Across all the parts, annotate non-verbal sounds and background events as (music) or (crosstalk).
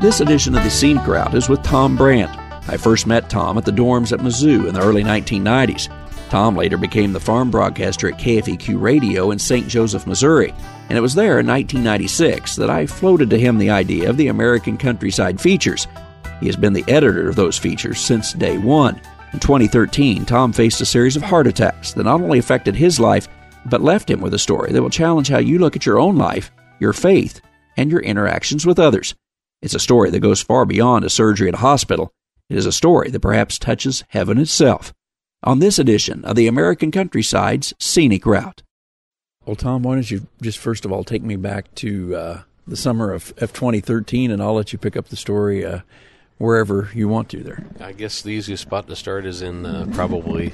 This edition of the Scenic Route is with Tom Brand. I first met Tom at the dorms at Mizzou in the early 1990s. Tom later became the farm broadcaster at KFEQ Radio in St. Joseph, Missouri, and it was there in 1996 that I floated to him the idea of the American Countryside Features. He has been the editor of those features since day one. In 2013, Tom faced a series of heart attacks that not only affected his life, but left him with a story that will challenge how you look at your own life, your faith, and your interactions with others. It's a story that goes far beyond a surgery at a hospital. It is a story that perhaps touches heaven itself. On this edition of the American Countryside's Scenic Route. Well, Tom, why don't you just first of all take me back to uh, the summer of, of 2013, and I'll let you pick up the story uh, wherever you want to there. I guess the easiest spot to start is in uh, probably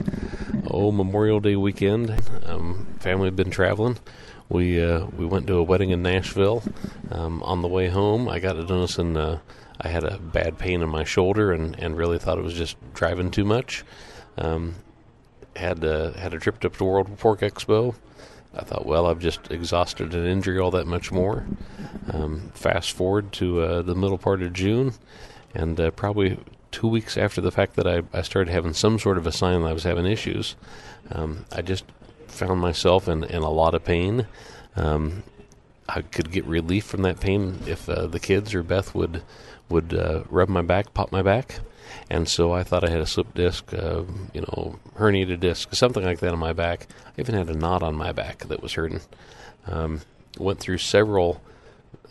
oh Memorial Day weekend. Um, family had been traveling. We uh, we went to a wedding in Nashville. Um, on the way home, I got to noticing uh, I had a bad pain in my shoulder, and, and really thought it was just driving too much. Um, had uh, had a trip up to World Pork Expo. I thought, well, I've just exhausted an injury all that much more. Um, fast forward to uh, the middle part of June, and uh, probably two weeks after the fact that I, I started having some sort of a sign that I was having issues, um, I just found myself in, in a lot of pain. Um, I could get relief from that pain if uh, the kids or Beth would would uh, rub my back, pop my back, and so I thought I had a slip disc, uh, you know, herniated disc, something like that on my back. I even had a knot on my back that was hurting. Um, went through several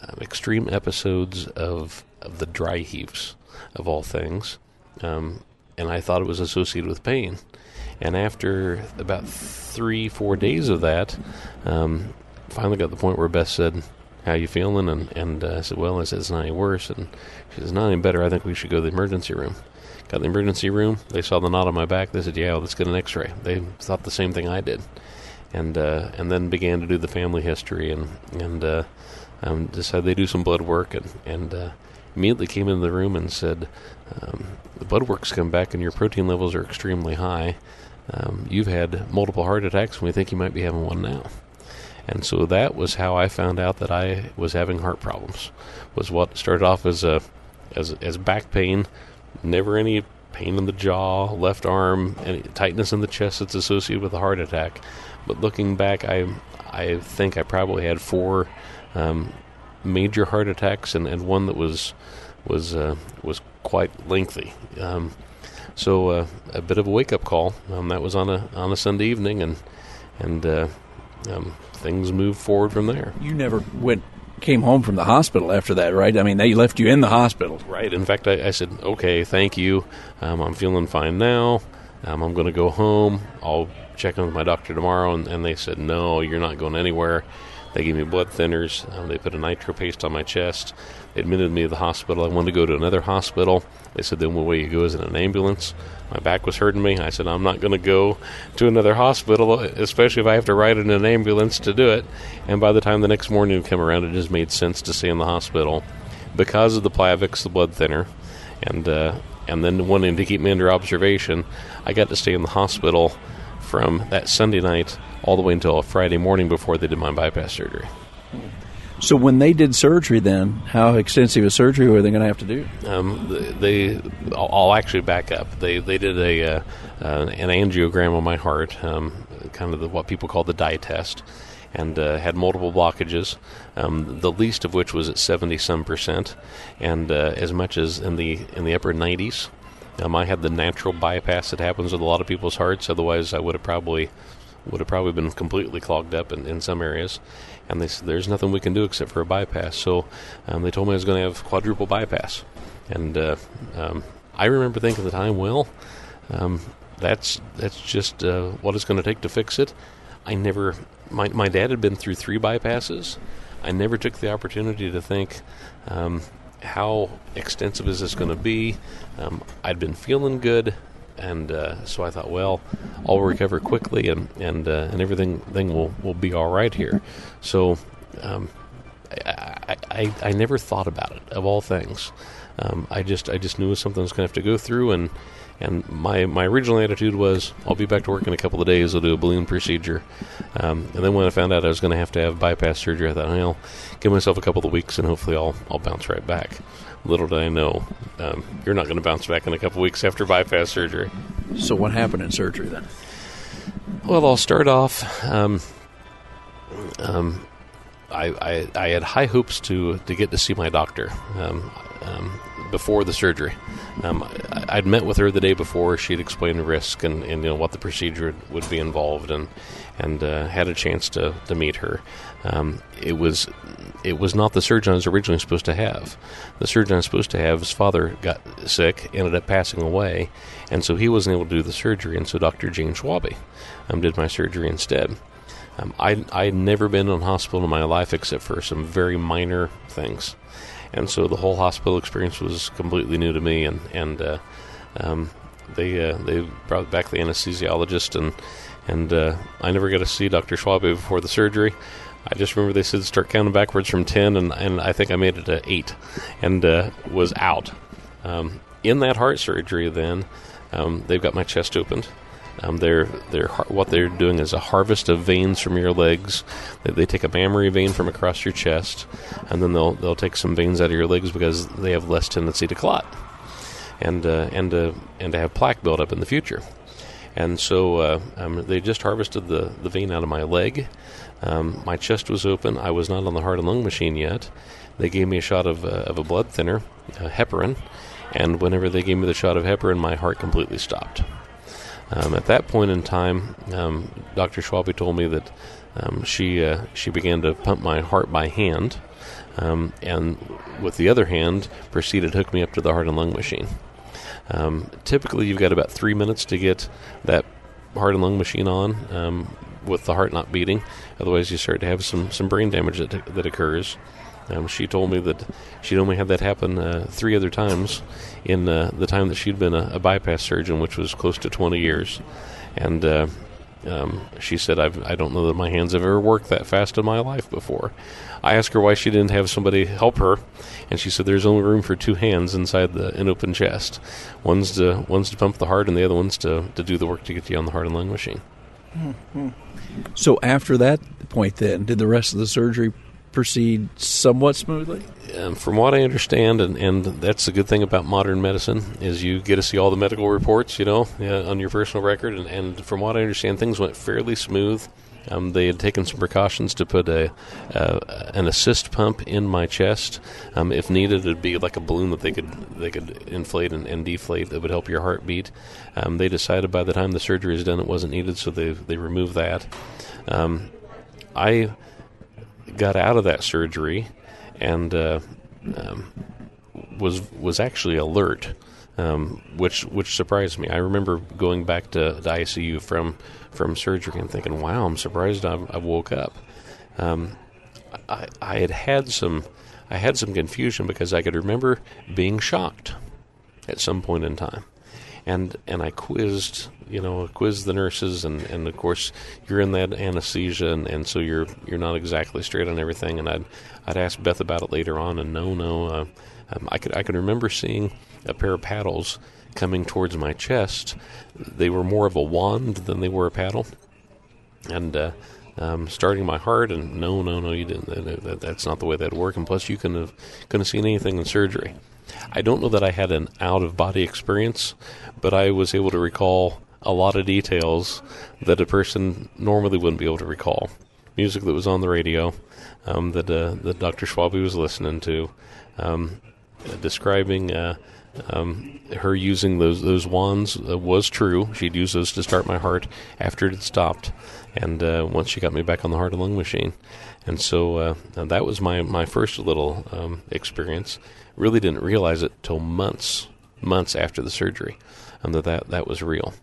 um, extreme episodes of of the dry heaves of all things, um, and I thought it was associated with pain. And after about three, four days of that, um, finally got to the point where Beth said, "How you feeling?" And and uh, I said, "Well," I said, "It's not any worse." And she says, "Not any better. I think we should go to the emergency room." Got the emergency room. They saw the knot on my back. They said, "Yeah, well, let's get an X-ray." They thought the same thing I did, and uh, and then began to do the family history and and uh, um, decided they do some blood work and and uh, immediately came into the room and said, um, "The blood work's come back and your protein levels are extremely high. Um, you've had multiple heart attacks, and we think you might be having one now." And so that was how I found out that I was having heart problems. Was what started off as a as as back pain, never any pain in the jaw, left arm, any tightness in the chest that's associated with a heart attack. But looking back, I I think I probably had four um, major heart attacks and, and one that was was uh, was quite lengthy. Um, so uh, a bit of a wake up call. Um, that was on a on a Sunday evening, and and uh, um, things moved forward from there. You never went came home from the hospital after that, right? I mean, they left you in the hospital. Right. In fact, I, I said, "Okay, thank you. Um, I'm feeling fine now. Um, I'm going to go home. I'll check in with my doctor tomorrow." And, and, they said, "No, you're not going anywhere." They gave me blood thinners. Um, they put a nitro paste on my chest. They admitted me to the hospital. I wanted to go to another hospital. They said, "Then the way you go is in an ambulance." My back was hurting me. I said, I'm not going to go to another hospital, especially if I have to ride in an ambulance to do it. And by the time the next morning come around, it just made sense to stay in the hospital because of the Plavix, the blood thinner, and uh, and then wanting to keep me under observation. I got to stay in the hospital from that Sunday night all the way until a Friday morning before they did my bypass surgery. So when they did surgery, then how extensive a surgery were they going to have to do? Um, they, I'll actually back up. They they did a uh, uh, an angiogram on my heart, um, kind of the, what people call the dye test, and uh, had multiple blockages. Um, the least of which was at seventy some percent, and uh, as much as in the in the upper nineties. Um, I had the natural bypass that happens with a lot of people's hearts. Otherwise, I would have probably would have probably been completely clogged up in, in some areas. And they said, there's nothing we can do except for a bypass. So um, they told me I was going to have quadruple bypass. And uh, um, I remember thinking at the time, well, um, that's that's just uh, what it's going to take to fix it. I never, my, my dad had been through three bypasses. I never took the opportunity to think, um, how extensive is this going to be? Um, I'd been feeling good and uh, so I thought, well, I'll recover quickly, and and uh, and everything thing will will be all right here. So. Um, I, I, I never thought about it. Of all things, um, I just I just knew something was going to have to go through, and and my my original attitude was I'll be back to work in a couple of days. I'll do a balloon procedure, um, and then when I found out I was going to have to have bypass surgery, I thought I'll give myself a couple of weeks, and hopefully I'll I'll bounce right back. Little did I know, um, you're not going to bounce back in a couple of weeks after bypass surgery. So what happened in surgery then? Well, I'll start off. Um, um, I, I, I, had high hopes to, to get to see my doctor um, um, before the surgery. Um, I, would met with her the day before. She'd explained the risk and, and you know what the procedure would, be involved, and and uh, had a chance to, to meet her. Um, it was it was not the surgeon I was originally supposed to have. The surgeon I was supposed to have, his father got sick, ended up passing away, and so he wasn't able to do the surgery. And so Dr. Jane Schwabe um, did my surgery instead. Um, I I'd never been in hospital in my life except for some very minor things, and so the whole hospital experience was completely new to me. And and uh, um, they uh, they brought back the anesthesiologist, and and uh, I never got to see Dr. Schwabe before the surgery. I just remember they said start counting backwards from ten, and, and I think I made it to eight, and uh, was out. Um, in that heart surgery, then um, they've got my chest opened um, they're they're what they're doing is a harvest of veins from your legs. They, they, take a mammary vein from across your chest, and then they'll they'll take some veins out of your legs because they have less tendency to clot, and uh, and to and to have plaque build up in the future. And so uh, um, they just harvested the, the vein out of my leg. Um, my chest was open. I was not on the heart and lung machine yet. They gave me a shot of, uh, of a blood thinner, uh, heparin, and whenever they gave me the shot of heparin, my heart completely stopped. Um, at that point in time, um, Dr. Schwabe told me that um, she uh, she began to pump my heart by hand, um, and with the other hand proceeded to hook me up to the heart and lung machine. Um, typically, you've got about three minutes to get that heart and lung machine on um, with the heart not beating. Otherwise, you start to have some, some brain damage that, that occurs. Um, she told me that she'd only had that happen uh, three other times in uh, the time that she'd been a, a, bypass surgeon, which was close to 20 years. And uh, um, she said, I've, I don't know that my hands have ever worked that fast in my life before. I asked her why she didn't have somebody help her, and she said there's only room for two hands inside the an open chest. One's to one's to pump the heart, and the other one's to, to do the work to get you on the heart and lung machine. Mm-hmm. So after that point, then did the rest of the surgery proceed somewhat smoothly? Um, from what I understand, and, and that's the good thing about modern medicine, is you get to see all the medical reports, you know, uh, on your personal record. And, and, from what I understand, things went fairly smooth. Um, they had taken some precautions to put a uh, an assist pump in my chest. Um, if needed, it'd be like a balloon that they could they could inflate and, and deflate that would help your heartbeat. Um, they decided by the time the surgery is done, it wasn't needed, so they they removed that. Um, I got out of that surgery and uh, um, was was actually alert, um, which which surprised me. I remember going back to the ICU from from surgery and thinking, "Wow, I'm surprised I, I woke up." Um, I, I had had some I had some confusion because I could remember being shocked at some point in time, and and I quizzed you know quiz the nurses and, and of course you're in that anesthesia and, and so you're you're not exactly straight on everything. And I'd I'd ask Beth about it later on and no no uh, um, I could I could remember seeing a pair of paddles coming towards my chest. They were more of a wand than they were a paddle. And uh, um, starting my heart and no no no you didn't that, that's not the way that'd work. And plus you couldn't have couldn't have seen anything in surgery I don't know that I had an out of body experience, but I was able to recall a lot of details that a person normally wouldn't be able to recall. Music that was on the radio um, that uh, that Dr. Schwabe was listening to, um, describing uh, um, her using those those wands uh, was true. She'd use those to start my heart after it had stopped, and uh, once she got me back on the heart and lung machine, and so uh, that was my my first little um, experience. Really didn't realize it till months months after the surgery, um, that that that was real.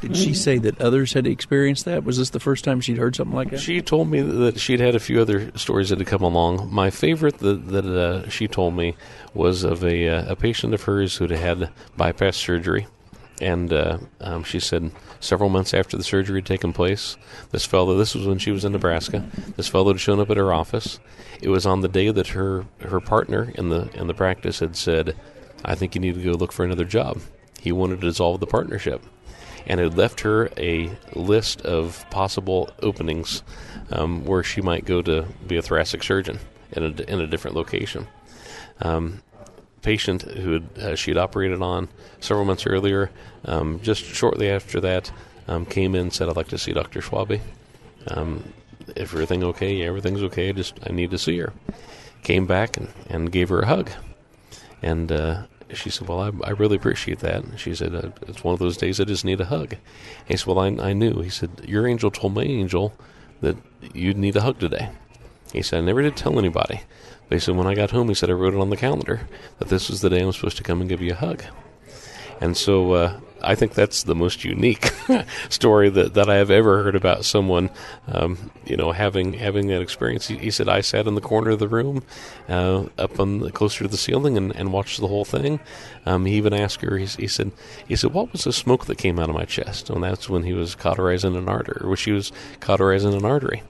Did she say that others had experienced that? Was this the first time she'd heard something like that? She told me that she'd had a few other stories that had come along. My favorite that, that uh, she told me was of a, uh, a patient of hers who'd had bypass surgery. And uh, um, she said several months after the surgery had taken place, this fellow, this was when she was in Nebraska, this fellow had shown up at her office. It was on the day that her, her partner in the in the practice had said, I think you need to go look for another job. He wanted to dissolve the partnership and had left her a list of possible openings um, where she might go to be a thoracic surgeon in a, in a different location. Um, patient who had, uh, she had operated on several months earlier, um, just shortly after that, um, came in and said, "I'd like to see Dr. Schwabe. Um, everything okay? Yeah, everything's okay. I Just I need to see her." Came back and, and gave her a hug, and uh, she said, "Well, I, I really appreciate that." She said, uh, "It's one of those days I just need a hug." And he said, "Well, I, I knew." He said, "Your angel told my angel that you'd need a hug today." He said, "I never did tell anybody." He said, "When I got home, he said I wrote it on the calendar that this was the day I'm supposed to come and give you a hug." And so uh, I think that's the most unique (laughs) story that, that I have ever heard about someone, um, you know, having having that experience. He, he, said I sat in the corner of the room, uh, up on the, closer to the ceiling, and, and watched the whole thing. Um, he even asked her. He, he, said, he said, what was the smoke that came out of my chest? And that's when he was cauterizing an artery, or she was cauterizing an artery.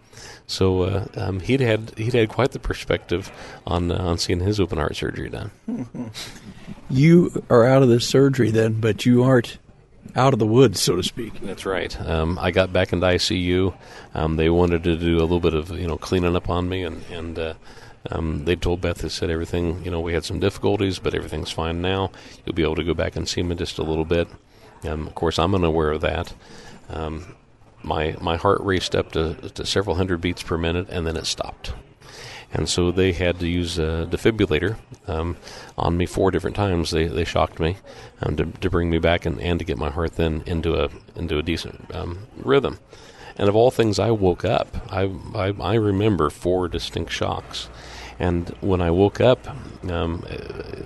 So uh, um, he'd had he'd had quite the perspective on uh, on seeing his open heart surgery done. (laughs) You are out of the surgery then, but you aren't out of the woods, so to speak. That's right. Um, I got back into ICU. Um, they wanted to do a little bit of you know cleaning up on me, and and uh, um, they told Beth they said everything. You know, we had some difficulties, but everything's fine now. You'll be able to go back and see me just a little bit. Um, of course, I'm unaware of that. My my heart raced up to, to several hundred beats per minute, and then it stopped. And so they had to use a defibrillator um, on me four different times. They they shocked me um, to, to bring me back and, and to get my heart then into a into a decent um, rhythm. And of all things, I woke up. I, I, I remember four distinct shocks. And when I woke up, um,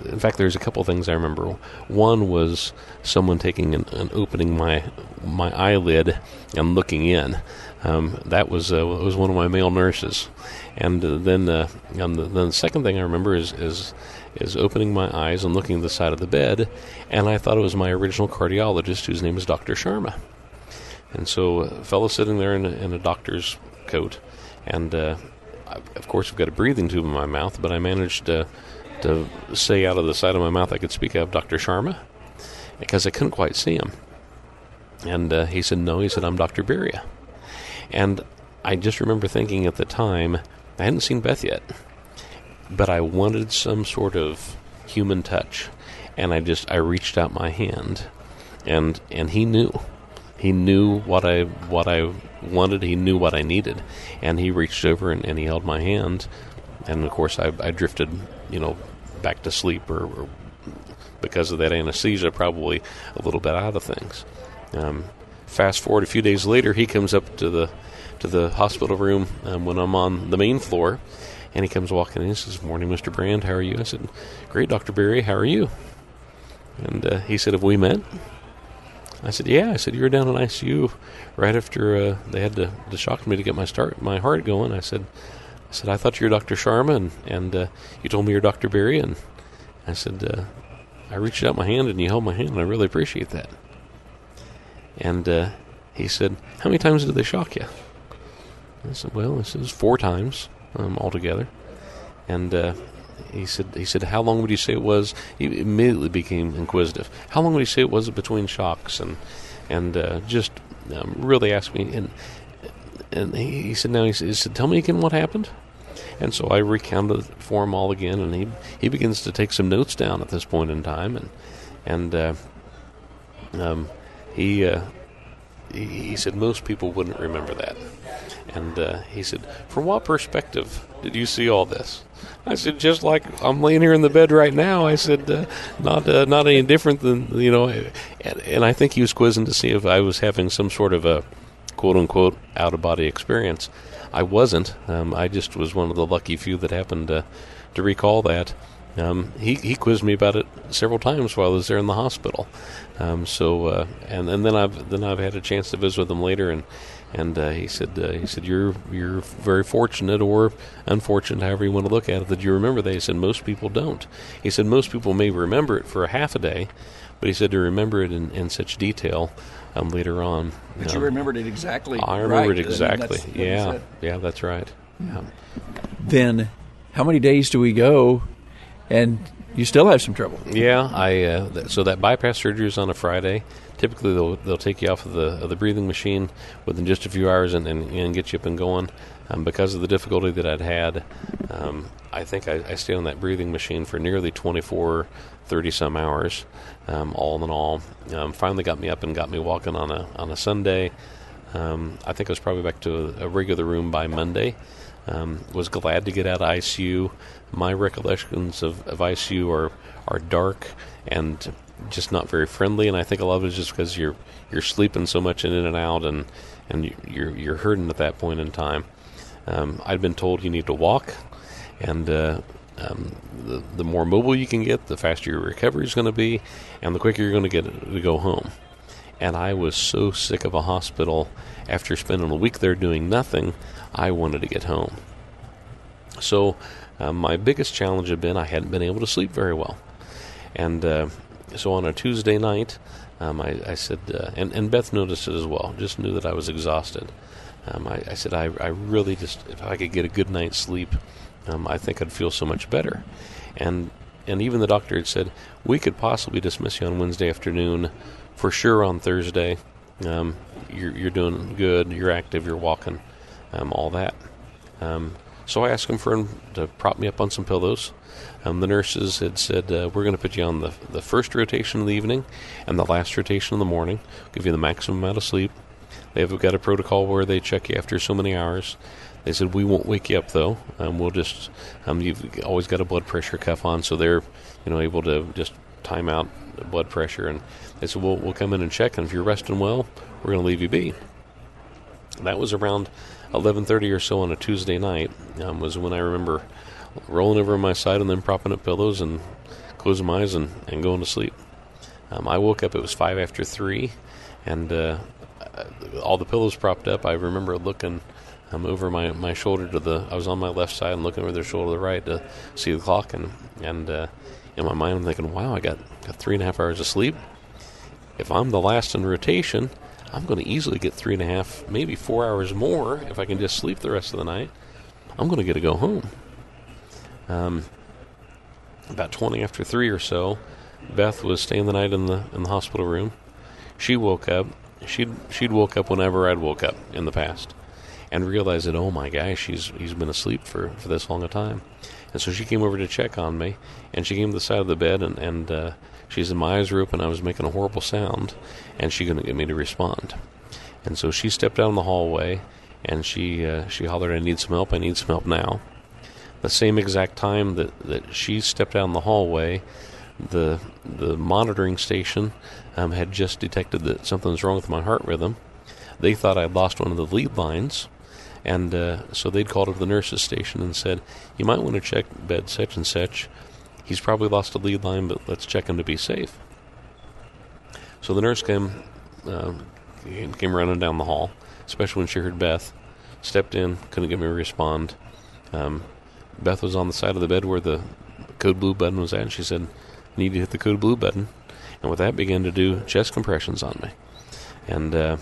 in fact, there's a couple things I remember. One was someone taking and, and opening my my eyelid and looking in. Um, that was uh, was one of my male nurses, and uh, then uh, and the, then the second thing I remember is is is opening my eyes and looking at the side of the bed, and I thought it was my original cardiologist, whose name is Dr. Sharma. And so, a fellow sitting there in a, in a doctor's coat, and uh, of course, I've got a breathing tube in my mouth, but I managed to, to say out of the side of my mouth I could speak of Dr. Sharma because I couldn't quite see him. And uh, he said, No, he said, I'm Dr. Beria. And I just remember thinking at the time, I hadn't seen Beth yet, but I wanted some sort of human touch. And I just, I reached out my hand, and and he knew, he knew what I what I wanted. He knew what I needed, and he reached over and, and he held my hand, and of course I, I drifted, you know, back to sleep or, or, because of that anesthesia, probably a little bit out of things. Um, fast forward a few days later, he comes up to the to the hospital room um, when I'm on the main floor, and he comes walking in. He says, "Morning, Mr. Brand. How are you?" I said, "Great, Doctor Berry. How are you?" And uh, he said, "Have we met?" I said, "Yeah." I said, "You were down in ICU right after uh, they had to, shock me to get my start my heart going." I said, "I said I thought you were Doctor Sharma, and, and uh, you told me you're Doctor Berry." And I said, uh, "I reached out my hand and you held my hand, and I really appreciate that." And uh, he said, "How many times did they shock you?" I said, "Well, this is four times um, altogether." And uh, he said, "He said, how long would you say it was?" He immediately became inquisitive. How long would you say it was between shocks? And and uh, just um, really asked me. And and he, he said, "Now he said, he said, tell me again what happened." And so I recounted for him all again, and he he begins to take some notes down at this point in time, and and uh, um, he, uh, he he said most people wouldn't remember that, and uh, he said, from what perspective did you see all this? I said, just like I'm laying here in the bed right now. I said, uh, not uh, not any different than you know. And, and, I think he was quizzing to see if I was having some sort of a quote unquote out of body experience. I wasn't. Um, I just was one of the lucky few that happened to recall that. Um, he he quizzed me about it several times while I was there in the hospital. Um, so uh, and and then I've then I've had a chance to visit with him later and And uh, he said, uh, he said, you're you're very fortunate or unfortunate, however you want to look at it, that you remember that. He said, most people don't. He said, most people may remember it for a half a day, but he said to remember it in, in such detail um, later on. But you um, remembered it exactly. I remember right. it I mean, exactly. that's yeah, yeah, that's right. Yeah. Then, how many days do we go, and you still have some trouble? Yeah, I uh, th- so that bypass surgery is on a Friday. Typically, they'll they'll take you off of the of the breathing machine within just a few hours and, and, and get you up and going. Um, because of the difficulty that I'd had, um, I think I, I stayed on that breathing machine for nearly 24, 30 some hours, um, all in all. Um, finally, got me up and got me walking on a on a Sunday. Um, I think I was probably back to a, a regular room by Monday. Um, was glad to get out of ICU. My recollections of, of ICU are are dark and just not very friendly, and I think a lot of it is just because you're you're sleeping so much in and out, and and you- you're you're hurting at that point in time. Um, I'd been told you need to walk, and uh, um, the the more mobile you can get, the faster your recovery is going to be, and the quicker you're going to get to go home and I was so sick of a hospital after spending a week there doing nothing, I wanted to get home. So, uh, my biggest challenge had been I hadn't been able to sleep very well. And uh, so on a Tuesday night, um, I, I said, uh, and, and Beth noticed it as well, just knew that I was exhausted. Um, I, I said, I, I really just, if I could get a good night's sleep, um, I think I'd feel so much better. And and even the doctor had said we could possibly dismiss you on Wednesday afternoon, for sure on Thursday. Um, you're you're doing good. You're active. You're walking. Um, all that. Um, so I asked him for him to prop me up on some pillows. Um, the nurses had said uh, we're going to put you on the the first rotation in the evening and the last rotation in the morning. Give you the maximum amount of sleep. They've got a protocol where they check you after so many hours. They said we won't wake you up though. Um, we'll just um, you've always got a blood pressure cuff on, so they're you know able to just time out the blood pressure. And they said we'll we'll come in and check, and if you're resting well, we're going to leave you be. That was around 11:30 or so on a Tuesday night. Um, was when I remember rolling over on my side and then propping up pillows and closing my eyes and, and going to sleep. Um, I woke up. It was five after three, and uh, all the pillows propped up. I remember looking um, over my, my shoulder to the. I was on my left side and looking over their shoulder to the right to see the clock, and and uh, in my mind I'm thinking, wow, I got, got three and a half hours of sleep. If I'm the last in rotation, I'm going to easily get three and a half, maybe four hours more if I can just sleep the rest of the night. I'm going to get to go home. Um, about 20 after 3 or so, Beth was staying the night in the in the hospital room. She woke up. She'd she'd woke up whenever I'd woke up in the past, and realized that oh my gosh, he's he's been asleep for, for this long a time, and so she came over to check on me, and she came to the side of the bed, and and uh, she said my eyes were open, I was making a horrible sound, and she couldn't get me to respond, and so she stepped in the hallway, and she uh, she hollered, I need some help, I need some help now. The same exact time that, that she stepped in the hallway, the the monitoring station um, had just detected that something was wrong with my heart rhythm. They thought I'd lost one of the lead lines, and uh, so they'd called up the nurses station and said, "You might want to check bed such and such. He's probably lost a lead line, but let's check him to be safe." So the nurse came uh, came running down the hall, especially when she heard Beth. Stepped in, couldn't get me to respond. Um, Beth was on the side of the bed where the code blue button was at, and she said, "Need to hit the code blue button." And with that, began to do chest compressions on me. And uh,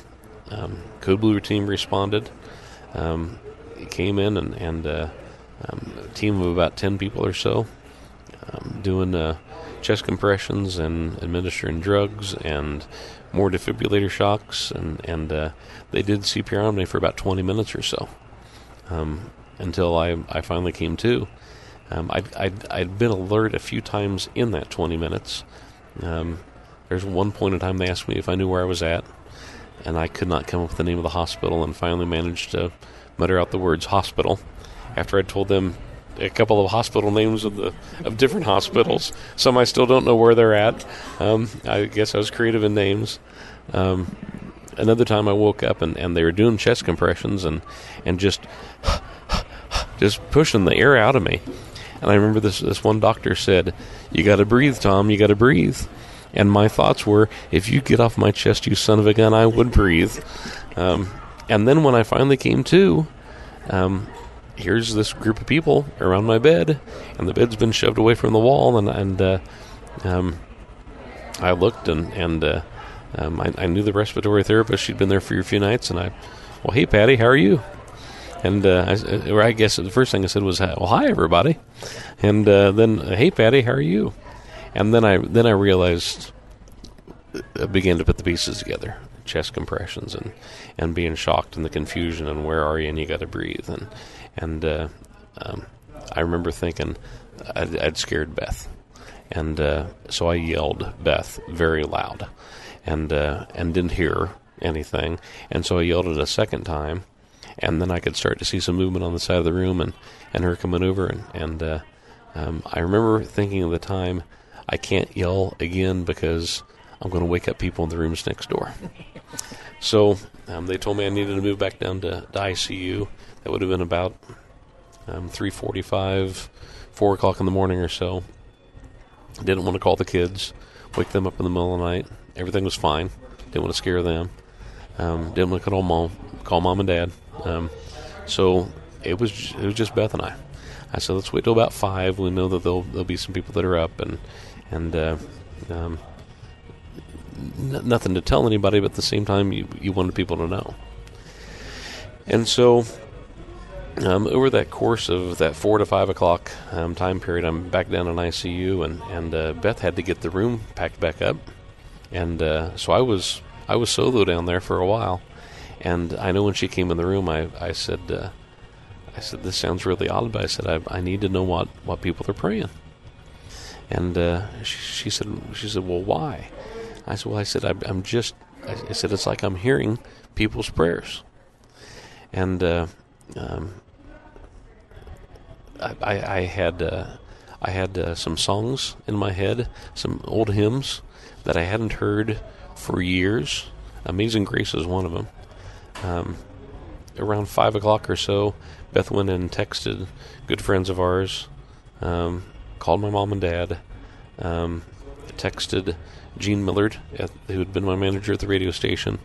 um, code blue team responded. Um, came in and, and uh, um, a team of about ten people or so, um, doing uh, chest compressions and administering drugs and more defibrillator shocks, and and uh, they did CPR on me for about 20 minutes or so, um, until I I finally came to. Um, I'd, I'd I'd been alert a few times in that 20 minutes. Um, there's one point in time they asked me if I knew where I was at, and I could not come up with the name of the hospital, and finally managed to mutter out the words hospital after I told them a couple of hospital names of the of different hospitals. Some I still don't know where they're at. Um, I guess I was creative in names. Um, another time I woke up and, and they were doing chest compressions and and just (sighs) just pushing the air out of me. And I remember this this one doctor said, "You got to breathe, Tom. You got to breathe." And my thoughts were, "If you get off my chest, you son of a gun, I would breathe." Um, and then when I finally came to, um, here's this group of people around my bed, and the bed's been shoved away from the wall, and and uh, um, I looked and and uh, um, I, I, knew the respiratory therapist. She'd been there for a few nights, and I, well, hey Patty, how are you? And uh, I, or I guess the first thing I said was, "Well, hi everybody," and uh, then, "Hey Patty, how are you?" And then I then I realized, I began to put the pieces together, chest compressions and and being shocked and the confusion and where are you and you got to breathe. And and uh, um, I remember thinking I'd, I'd scared Beth, and uh, so I yelled Beth very loud, and uh, and didn't hear anything, and so I yelled it a second time, and then I could start to see some movement on the side of the room and, and her coming over and and uh, um, I remember thinking at the time I can't yell again because I'm going to wake up people in the rooms next door. (laughs) so um, they told me I needed to move back down to, to ICU. That would have been about um, 3:45, 4 o'clock in the morning or so. Didn't want to call the kids, wake them up in the middle of the night. Everything was fine. Didn't want to scare them. Um, didn't want to call mom, call mom and dad. Um, so it was it was just Beth and I. I said, let's wait till about five. We know that there'll there'll be some people that are up and and uh, um, n- nothing to tell anybody, but at the same time, you you wanted people to know. And so um, over that course of that four to five o'clock um, time period, I'm back down in ICU, and and uh, Beth had to get the room packed back up, and uh, so I was I was solo down there for a while, and I know when she came in the room, I I said uh, I said this sounds really odd, but I said I I need to know what what people are praying, and uh, she, she said she said well why, I said well I said I, am just I said it's like I'm hearing people's prayers, and. Uh, um, I, I, had uh, I had uh, some songs in my head, some old hymns that I hadn't heard for years. Amazing Grace is one of them. Um, around five o'clock or so, Beth went and texted good friends of ours, um, called my mom and dad, um, texted Gene Millard, at, who had been my manager at the radio station,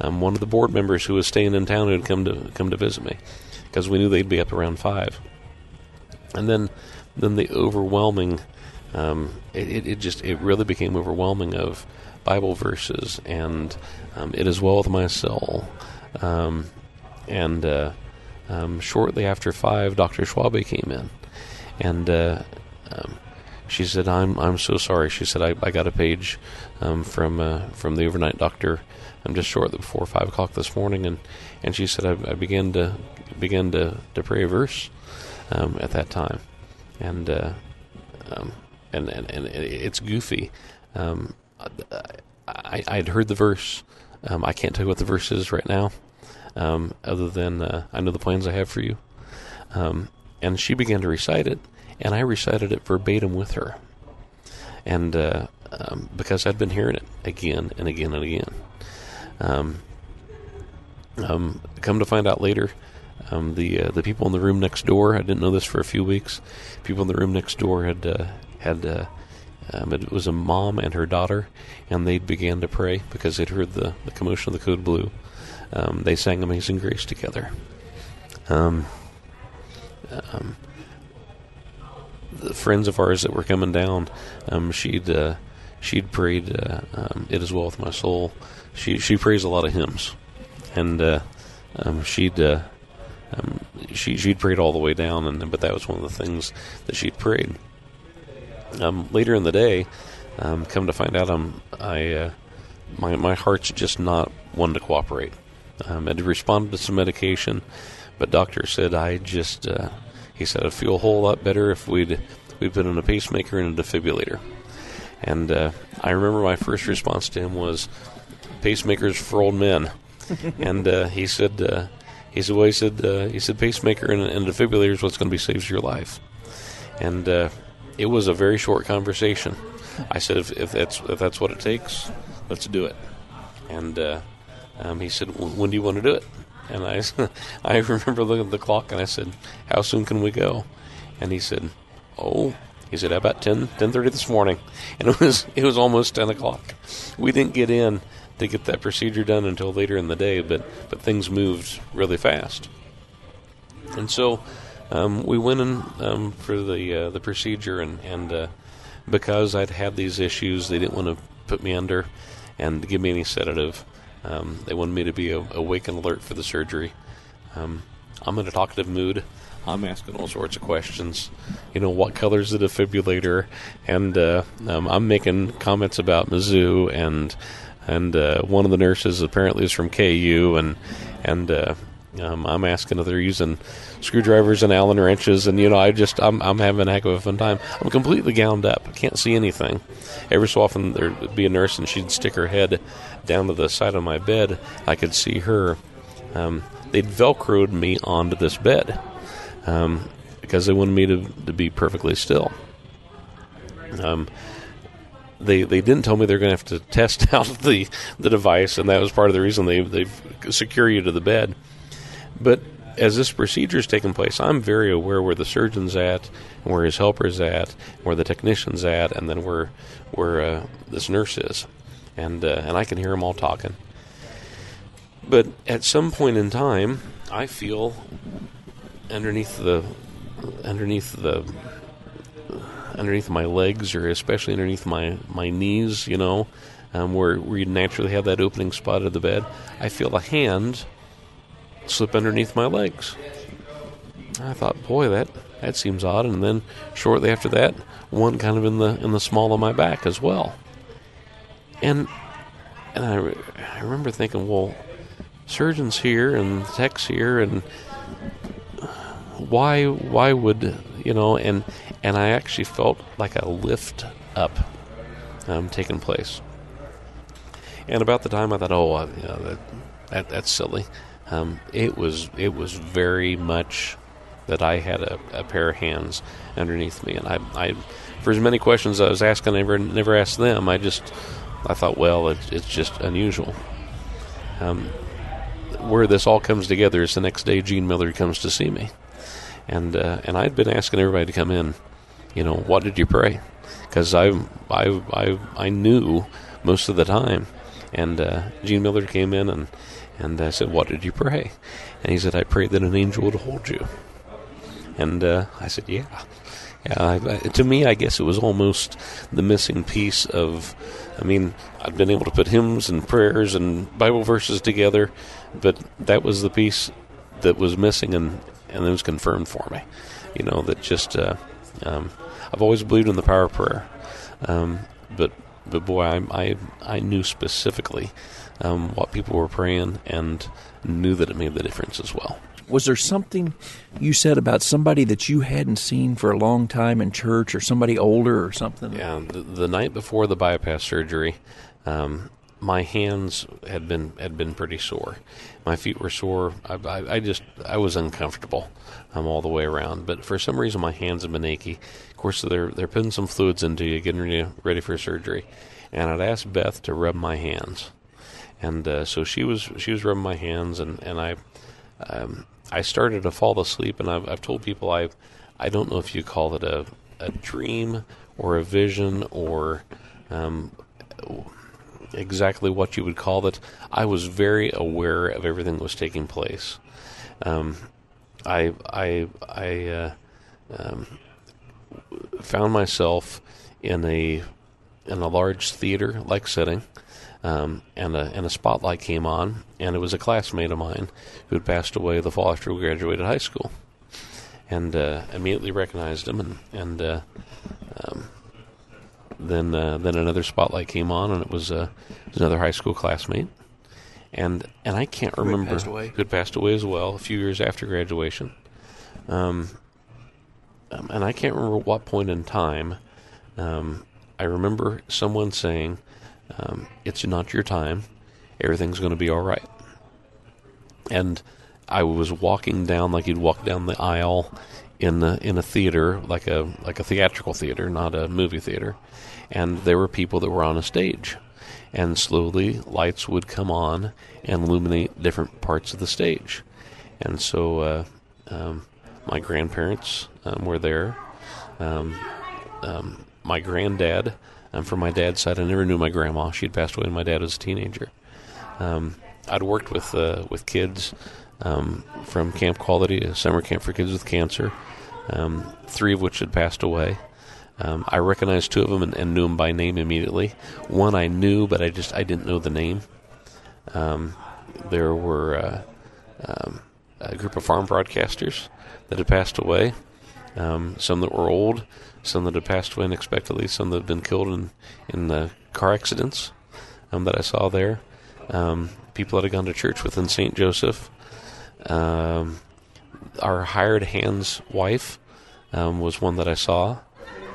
um, one of the board members who was staying in town who had come to come to visit me, because we knew they'd be up around five and then then the overwhelming um, it, it just it really became overwhelming of Bible verses and um, it is well with my soul um, and uh, um, shortly after five Dr. Schwabe came in and uh, um, she said I'm I'm so sorry she said I, I got a page um, from uh, from the overnight doctor I'm just short before five o'clock this morning and, and she said I, I began to began to, to pray a verse um, at that time, and, uh, um, and and and it's goofy. Um, I I'd heard the verse. Um, I can't tell you what the verse is right now, um, other than uh, I know the plans I have for you. And she began to recite it, and I recited it verbatim with her, and uh, because I'd been hearing it again and again and again. Um, come to find out later, um, the uh, the people in the room next door, I didn't know this for a few weeks. People in the room next door had uh, had uh, um, it was a mom and her daughter, and they began to pray because they'd heard the, the commotion of the code blue. Um, they sang Amazing Grace together. Um, um, the friends of ours that were coming down, um, she'd uh, she'd prayed uh, "It Is Well with My Soul." She she prays a lot of hymns, and uh, she'd um, she she'd prayed all the way down, and but that was one of the things that she'd prayed. Um, later in the day, um, come to find out, I'm I uh, my my heart's just not one to cooperate. Um, I'd responded to some medication, but doctor said I just uh, he said I'd feel a whole lot better if we'd we'd put in a pacemaker and a defibrillator. And uh, I remember my first response to him was, "Pacemakers for old men." (laughs) and uh, he said, uh, he said, "Well, he said, uh, he said, pacemaker and, and defibrillator is what's going to be saves your life." And uh, it was a very short conversation. I said, if, if, that's if that's what it takes, let's do it." And uh, um, he said, "When do you want to do it?" And I, (laughs) I remember looking at the clock and I said, "How soon can we go?" And he said, "Oh." He said, about 10, 10.30 this morning. (laughs) And it was, it was almost 10 o'clock. We didn't get in to get that procedure done until later in the day, but but things moved really fast, and so um, we went in um, for the uh, the procedure, and and uh, because I'd had these issues, they didn't want to put me under and give me any sedative. Um, they wanted me to be awake and alert for the surgery. Um, I'm in a talkative mood. I'm asking all sorts of questions. You know, what color is the defibrillator? And uh, um, I'm making comments about Mizzou, and and uh, one of the nurses apparently is from KU, and and uh, um, I'm asking if they're using screwdrivers and Allen wrenches, and you know, I just I'm I'm having a heck of a fun time. I'm completely gowned up. I can't see anything. Every so often there'd be a nurse, and she'd stick her head down to the side of my bed. I could see her. Um, they'd velcroed me onto this bed um, because they wanted me to to be perfectly still. Um, they they didn't tell me they're going to have to (laughs) test out the the device, and that was part of the reason they they secure you to the bed. But as this procedure is taking place, I'm very aware where the surgeon's at, and where his helper's at, where the technician's at, and then where where uh, this nurse is, and uh, and I can hear them all talking. But at some point in time, I feel underneath the underneath the underneath my legs, or especially underneath my my knees, you know, um, where where you naturally have that opening spot of the bed. I feel a hand slip underneath my legs. I thought, boy, that that seems odd. And then shortly after that, one kind of in the in the small of my back as well. And and I, I remember thinking, well, surgeons here and techs here, and why why would you know? And and I actually felt like a lift up um, taking place. And about the time I thought, oh, uh, you know, that, that that's silly. Um, it was it was very much that I had a, a, pair of hands underneath me, and I, I, for as many questions I was asking, I never never asked them. I just I thought, well, it, it's just unusual. Um, where this all comes together is the next day Gene Miller comes to see me, and uh, and I'd been asking everybody to come in. You know, what did you pray? Because I I I I knew most of the time, and uh, Gene Miller came in and and I said, What did you pray? And he said, I prayed that an angel would hold you. And uh, I said, Yeah. Yeah, I, I, to me, I guess it was almost the missing piece of. I mean, I'd been able to put hymns and prayers and Bible verses together, but that was the piece that was missing, and and it was confirmed for me. You know that just uh, um, I've always believed in the power of prayer, um, but but boy, I I, I knew specifically um, what people were praying and knew that it made the difference as well. Was there something you said about somebody that you hadn't seen for a long time in church, or somebody older, or something? Yeah, the, the night before the bypass surgery, um, my hands had been had been pretty sore. My feet were sore. I, I, I just I was uncomfortable um, all the way around. But for some reason, my hands have been achy. Of course, they're they're putting some fluids into you, getting ready, ready for surgery. And I'd asked Beth to rub my hands and uh, so she was she was rubbing my hands, and and I um, I started to fall asleep, and I've, I've told people I I don't know if you call it a a dream or a vision or um, exactly what you would call it. I was very aware of everything that was taking place. Um, I I I uh, um, found myself in a in a large theater like setting um, and a and a spotlight came on, and it was a classmate of mine who had passed away the fall after we graduated high school, and uh, immediately recognized him, and and uh, um, then uh, then another spotlight came on, and it was, uh, another high school classmate, and and I can't remember who had, who had passed away as well a few years after graduation, um, um, and I can't remember what point in time. Um, I remember someone saying um, it's not your time. Everything's going to be all right. And I was walking down like you'd walk down the aisle in the, in a theater, like a like a theatrical theater, not a movie theater. And there were people that were on a stage, and slowly lights would come on and illuminate different parts of the stage. And so uh, um, my grandparents um, were there. Um, um my granddad um, from my dad's side, I never knew my grandma. She had passed away when my dad was a teenager. Um, I'd worked with uh, with kids um, from Camp Quality, a summer camp for kids with cancer, um, three of which had passed away. Um, I recognized two of them and, and, knew them by name immediately. One I knew, but I just I didn't know the name. Um, there were uh, um, a group of farm broadcasters that had passed away. Some that were old, some that had passed away unexpectedly, some that had been killed in in car accidents um, that I saw there. Um, people that had gone to church within St. Joseph. Um, our hired hand's wife um, was one that I saw.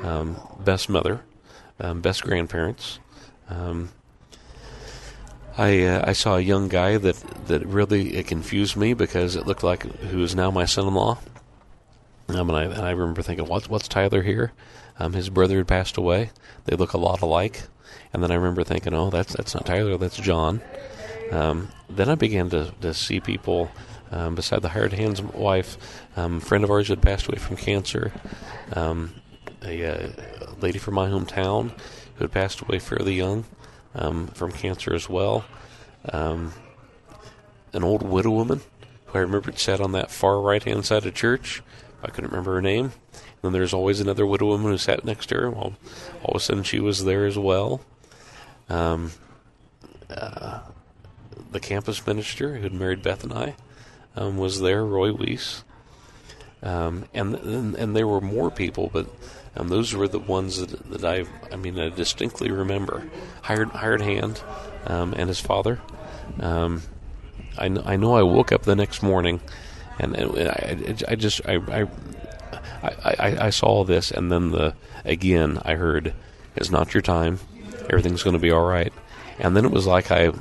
Um, best mother, best grandparents. I uh, I saw a young guy that that really confused me because it looked like who is now my son-in-law. Um, and I and I remember thinking, what's what's Tyler here? Um, his brother had passed away. They look a lot alike. And then I remember thinking, oh, that's that's not Tyler, that's John. Um, then I began to to see people. Um, beside the hired hand's wife, um, friend of ours had passed away from cancer. Um, a, a lady from my hometown who had passed away fairly young um, from cancer as well. Um, an old widow woman who I remembered sat on that far right hand side of church. I couldn't remember her name. And then there's always another widow woman who sat next to her. Well, all of a sudden she was there as well. Um, uh, the campus minister who had married Beth and I um, was there, Roy Weiss. Um, and, and and there were more people, but and those were the ones that, that I, I mean, I distinctly remember. Hired, hired hand, um, and his father. Um, I, I know I woke up the next morning, and, and I, I just I, I I, I saw this, and then the again I heard, "It's not your time. Everything's going to be all right." And then it was like I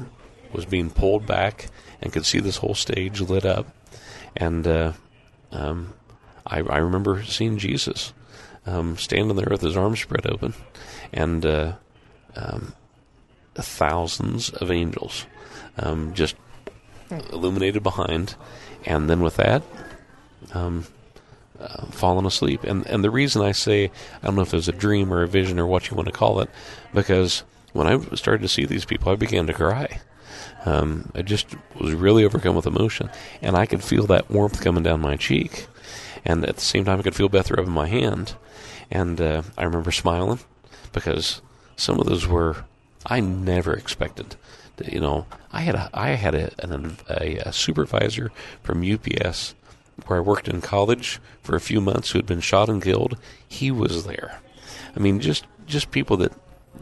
was being pulled back and could see this whole stage lit up, and uh, um, I, I remember seeing Jesus um, standing there with his arms spread open, and uh, um, thousands of angels um, just illuminated behind, and then with that, um, uh, fallen asleep. And and the reason I say I don't know if it was a dream or a vision or what you want to call it, because when I started to see these people, I began to cry. Um, I just was really overcome with emotion, and I could feel that warmth coming down my cheek, and at the same time, I could feel Beth rubbing my hand, and uh, I remember smiling because some of those were I never expected. You know, I had a I had a, an, a, a supervisor from UPS where I worked in college for a few months who had been shot and killed. He was there. I mean, just just people that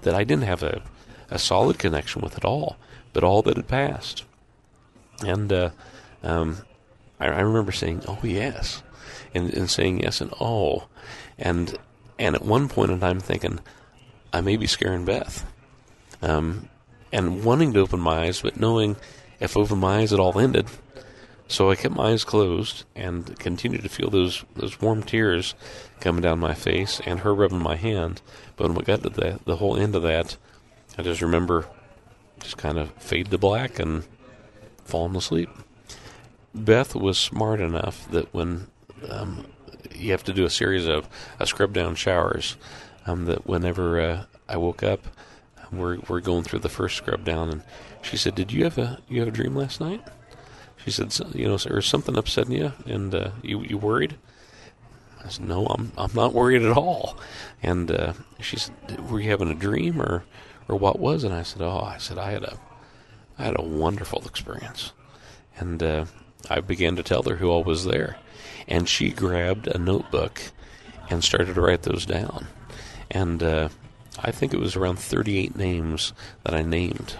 that I didn't have a a solid connection with at all, but all that had passed. And uh, um, I, I remember saying, "Oh yes," and, and saying yes and oh, and and at one point in time, thinking, I may be scaring Beth. Um, and wanting to open my eyes, but knowing if I opened my eyes, it all ended. So I kept my eyes closed and continued to feel those those warm tears coming down my face and her rubbing my hand. But when we got to the the whole end of that, I just remember just kind of fade to black and falling asleep. Beth was smart enough that when um, you have to do a series of uh, scrub down showers. Um, that whenever uh, I woke up, we're we're going through the first scrub down, and she said, "Did you have a you have a dream last night?" She said, "You know, or something upsetting you, and uh, you you worried." I said, "No, I'm I'm not worried at all." And uh, she said, "Were you having a dream, or or what was?" And I said, "Oh, I said I had a I had a wonderful experience." And uh, I began to tell her who all was there and she grabbed a notebook and started to write those down. And uh, I think it was around 38 names that I named,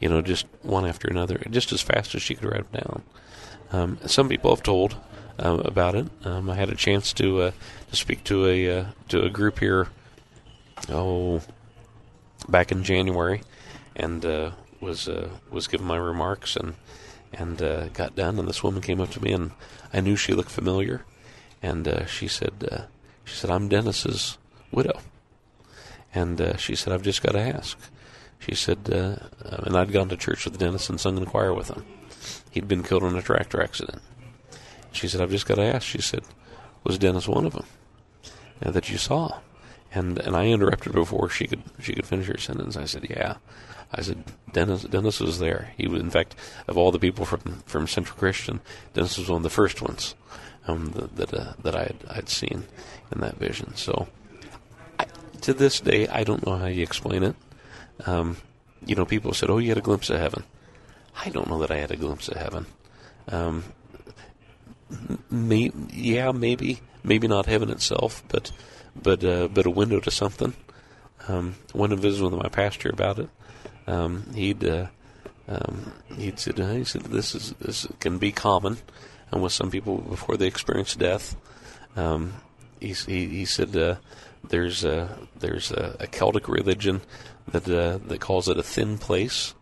you know, just one after another, just as fast as she could write them down. Um, some people have told uh, about it. Um, I had a chance to uh, to speak to a uh, to a group here, oh, back in January, and uh, was uh, was giving my remarks and and uh, got done. And this woman came up to me, and I knew she looked familiar. And she said, "She said I'm Dennis's widow." And uh, she said, "I've just got to ask." She said, uh, and I'd gone to church with Dennis and sung in the choir with him. He'd been killed in a tractor accident. She said, "I've just got to ask." She said, "Was Dennis one of them that you saw?" And and I interrupted before she could she could finish her sentence. I said, "Yeah." I said, "Dennis Dennis was there. He was, in fact, of all the people from from Central Christian, Dennis was one of the first ones um, that that, uh, that I had I'd seen in that vision. So, to this day, I don't know how you explain it. Um, you know, people said, "Oh, you had a glimpse of heaven." I don't know that I had a glimpse of heaven. Um, may, yeah, maybe, maybe not heaven itself, but but uh, but a window to something. Um, went and visited with my pastor about it. Um, he'd uh, um, he'd said he said this is this can be common, and with some people before they experience death. Um, he, he he said uh, there's a there's a, a, Celtic religion that uh, that calls it a thin place.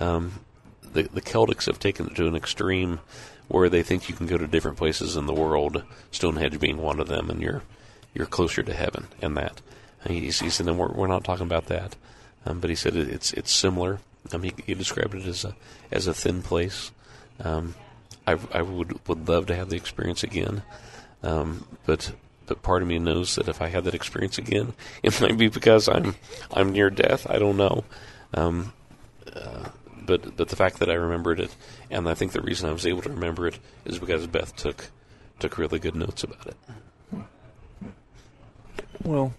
Um, the the Celtics have taken it to an extreme where they think you can go to different places in the world, Stonehenge being one of them, and you're you're closer to heaven and that. He, he said, and we're, we're not talking about that, um, but he said it, it's it's similar. Um, he, he described it as a as a thin place. Um, I, I would would love to have the experience again, um, but but part of me knows that if I had that experience again, (laughs) it might be because I'm I'm near death. I don't know. Um, uh, but but the fact that I remembered it, and I think the reason I was able to remember it is because Beth took took really good notes about it. Well,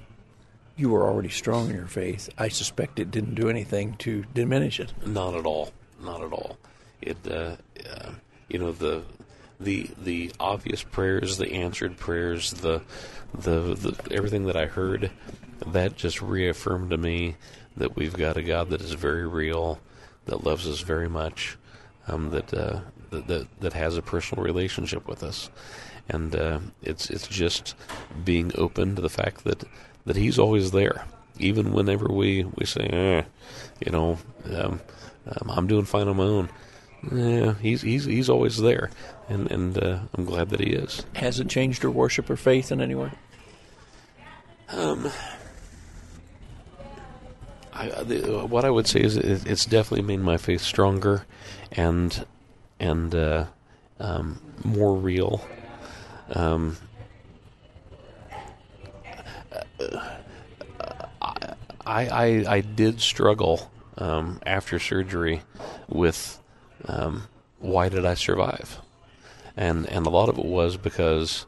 you were already strong in your faith. I suspect it didn't do anything to diminish it. Not at all. Not at all. It, uh, uh, you know, the the the obvious prayers, the answered prayers, the, the the everything that I heard, that just reaffirmed to me that we've got a God that is very real, that loves us very much, um, that, uh, that, that that has a personal relationship with us, and uh, it's it's just being open to the fact that that He's always there, even whenever we we say, eh, you know, um, um, I'm doing fine on my own. Yeah, he's he's he's always there, and and uh, I'm glad that he is. Has it changed your worship or faith in any way? Um, I, the, what I would say is it, it's definitely made my faith stronger, and and uh, um, more real. Um, I, I I did struggle um, after surgery with um, why did I survive, and and a lot of it was because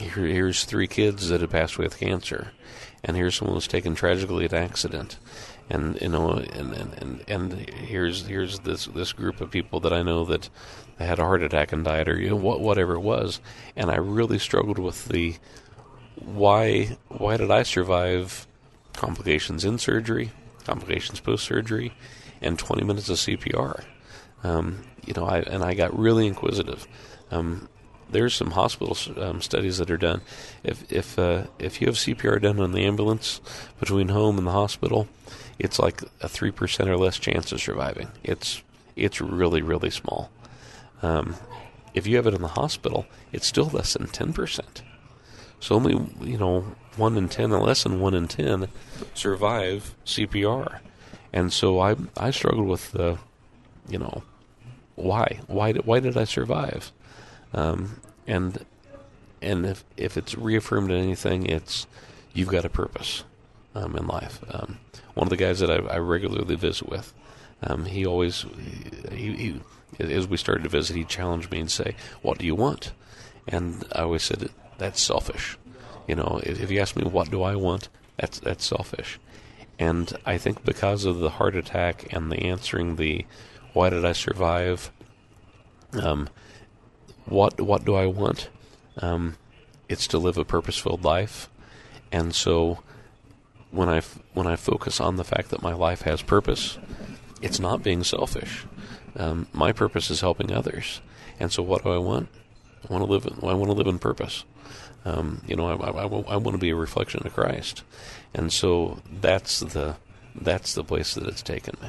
here, here's three kids that had passed away with cancer, and here's someone who's taken tragically an accident, and you know, and, and, and, and here's here's this this group of people that I know that had a heart attack and died, or you know, what whatever it was, and I really struggled with the why why did I survive? Complications in surgery, complications post surgery, and 20 minutes of CPR. Um, you know, I and I got really inquisitive. Um, there's some hospital um, studies that are done. If if uh, if you have CPR done on the ambulance between home and the hospital, it's like a three percent or less chance of surviving. It's it's really really small. Um, if you have it in the hospital, it's still less than ten percent. So only you know one in ten or less than one in ten survive CPR, and so I I struggled with the, you know, why why did, why did I survive, um, and and if if it's reaffirmed in anything, it's you've got a purpose um, in life. Um, one of the guys that I, I regularly visit with, um, he always he, he as we started to visit, he challenged me and say, "What do you want?" And I always said, "That's selfish." You know, if, if you ask me what do I want, that's that's selfish. And I think because of the heart attack and the answering the why did I survive? Um, what what do I want? Um, it's to live a purpose-filled life, and so when I when I focus on the fact that my life has purpose, it's not being selfish. Um, my purpose is helping others, and so what do I want? I want to live. I want to live in purpose. Um, you know, I, I, I, want to be a reflection of Christ, and so that's the that's the place that it's taken me.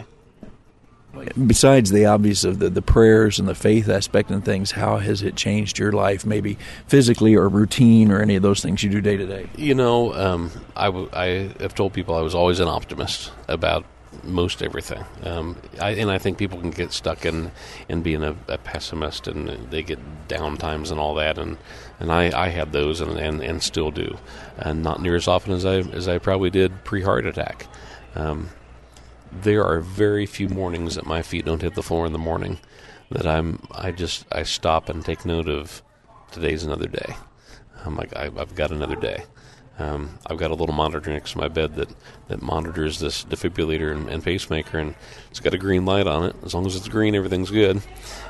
Besides the obvious of the, the prayers and the faith aspect and things, how has it changed your life, maybe physically or routine or any of those things you do day to day? You know, um, I, w- I have told people I was always an optimist about most everything. Um, I, and I think people can get stuck in in being a, a, pessimist, and they get down times and all that. And and I, I had those, and, and, and still do, and not near as often as I as I probably did pre heart attack. Um, there are very few mornings that my feet don't hit the floor in the morning that I'm I just I stop and take note of today's another day. I'm like I, I've got another day. Um, I've got a little monitor next to my bed that, that monitors this defibrillator and, and, pacemaker, and it's got a green light on it. As long as it's green, everything's good.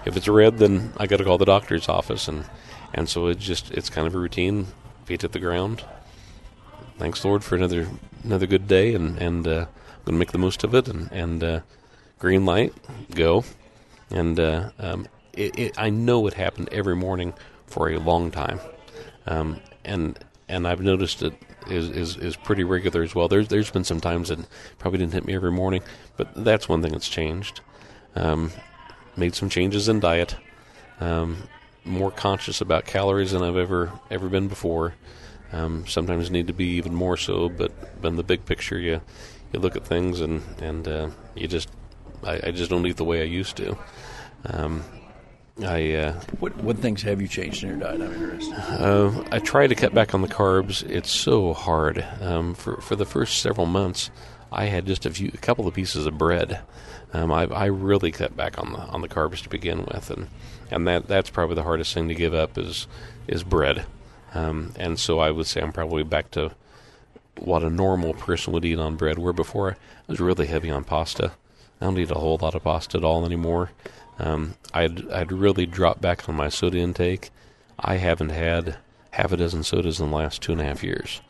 If it's red, then I got to call the doctor's office, and and so it's just it's kind of a routine. Feet at the ground. Thanks, Lord, for another another good day, and and uh, I'm gonna make the most of it. And and uh, green light, go. And uh, um, it, it, I know it happened every morning for a long time, um, and and I've noticed it is, is, is pretty regular as well. There's there's been some times that probably didn't hit me every morning, but that's one thing that's changed. Um, made some changes in diet. Um, more conscious about calories than I've ever ever been before. Um, sometimes need to be even more so, but, but in the big picture, you you look at things and and uh, you just I, I, just don't eat the way I used to. Um, I uh, what what things have you changed in your diet? I'm interested. Uh, I try to cut back on the carbs. It's so hard. Um, for for the first several months, I had just a few, a couple of pieces of bread. Um, I, I really cut back on the on the carbs to begin with, and and that that's probably the hardest thing to give up is is bread. Um, and so I would say I'm probably back to what a normal person would eat on bread. Where before I was really heavy on pasta. I don't eat a whole lot of pasta at all anymore. Um, I'd I'd really dropped back on my soda intake. I haven't had half a dozen sodas in the last two and a half years.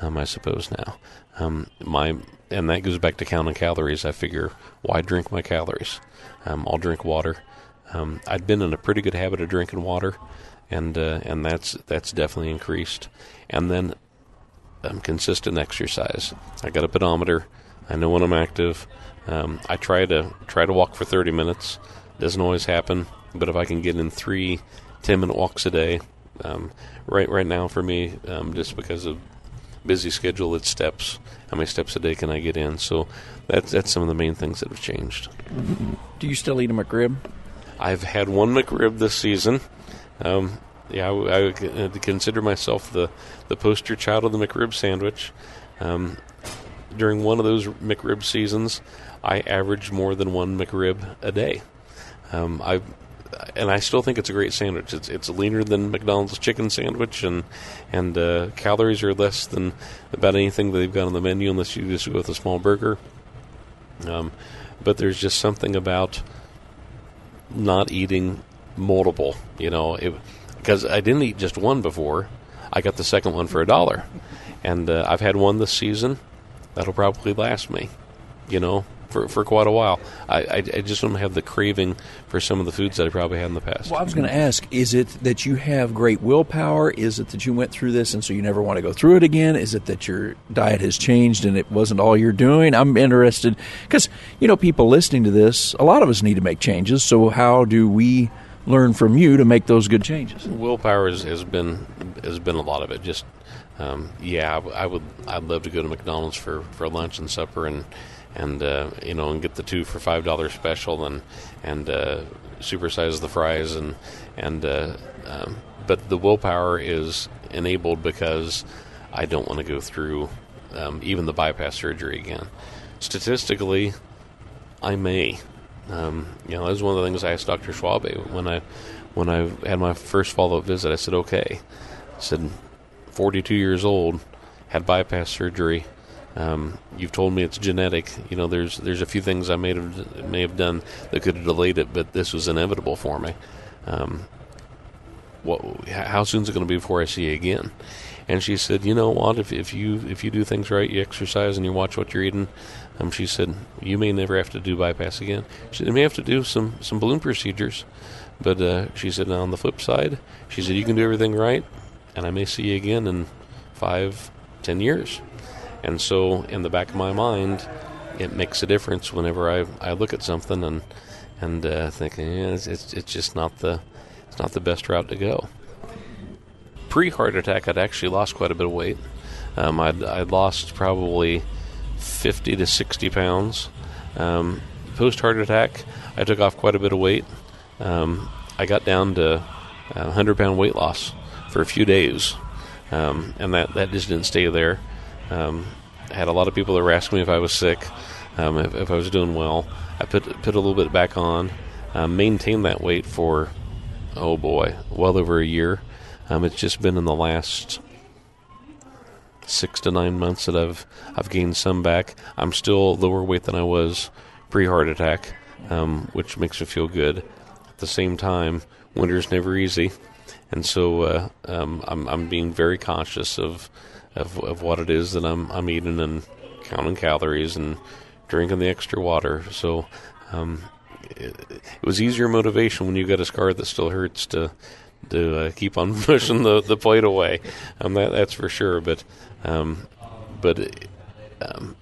Um, I suppose now. Um, my and that goes back to counting calories. I figure why drink my calories? Um, I'll drink water. Um, I'd been in a pretty good habit of drinking water, and uh, and that's that's definitely increased. And then um, consistent exercise. I got a pedometer. I know when I'm active. Um, I try to try to walk for 30 minutes. Doesn't always happen, but if I can get in three 10 minute walks a day, um, right right now for me, um, just because of busy schedule, it's steps. How many steps a day can I get in? So that's that's some of the main things that have changed. Do you still eat a McRib? I've had one McRib this season. Um, yeah, I, I, consider myself the, the poster child of the McRib sandwich. Um, during one of those McRib seasons, I averaged more than one McRib a day. Um, I and I still think it's a great sandwich. It's it's leaner than McDonald's chicken sandwich, and and uh, calories are less than about anything that they've got on the menu, unless you just go with a small burger. Um, but there's just something about not eating multiple, you know, because I didn't eat just one before. I got the second one for a dollar, and uh, I've had one this season. That'll probably last me, you know, for, for quite a while. I, I, I, just don't have the craving for some of the foods that I probably had in the past. Well, I was going to ask is it that you have great willpower? Is it that you went through this and so you never want to go through it again? Is it that your diet has changed and it wasn't all you're doing? I'm interested because, you know, people listening to this, a lot of us need to make changes. So, how do we learn from you to make those good changes? Willpower has, has been has been a lot of it. Just um, yeah, I, I would I'd love to go to McDonald's for, for lunch and supper and and uh, you know and get the two for five dollar special and and uh, supersize the fries and and uh, um, but the willpower is enabled because I don't want to go through um, even the bypass surgery again. Statistically, I may. Um, you know, that was one of the things I asked Dr. Schwab when I when I had my first follow up visit. I said, "Okay," I said, "42 years old, had bypass surgery." Um, you've told me it's genetic. You know, there's there's a few things I may have may have done that could have delayed it, but this was inevitable for me. Um, what? How soon is it going to be before I see you again? And she said, you know what? If if you if you do things right, you exercise and you watch what you're eating. Um, she said you may never have to do bypass again. She said, may have to do some some balloon procedures, but uh, she said on the flip side, she said you can do everything right, and I may see you again in five, ten years. And so, in the back of my mind, it makes a difference whenever I, I look at something and and uh, thinking yeah, it's, it's, it's just not the it's not the best route to go. Pre heart attack, I'd actually lost quite a bit of weight. Um, I'd, I'd lost probably 50 to 60 pounds. Um, Post heart attack, I took off quite a bit of weight. Um, I got down to uh, 100 pound weight loss for a few days, um, and that, that just didn't stay there. Um, had a lot of people that were asking me if I was sick, um, if, if, I was doing well. I put put a little bit back on, um, maintained that weight for oh boy, well over a year. Um, it's just been in the last six to nine months that I've I've gained some back. I'm still lower weight than I was pre heart attack, um, which makes me feel good. At the same time, winter's never easy, and so uh, um, I'm I'm being very conscious of, of of what it is that I'm I'm eating and counting calories and drinking the extra water. So. Um, it, it was easier motivation when you got a scar that still hurts to to uh, keep on (laughs) pushing the, the plate away. Um, that, that's for sure. But um, but um,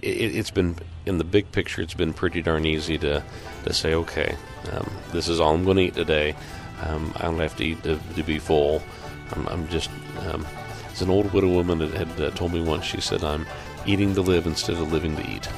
it, has been in the big picture. It's been pretty darn easy to to say, okay, um, this is all I'm going to eat today. Um, I don't have to eat to, to be full. I'm, I'm just. As an old widow woman had, had uh, told me once, she said, I'm eating to live instead of living to eat.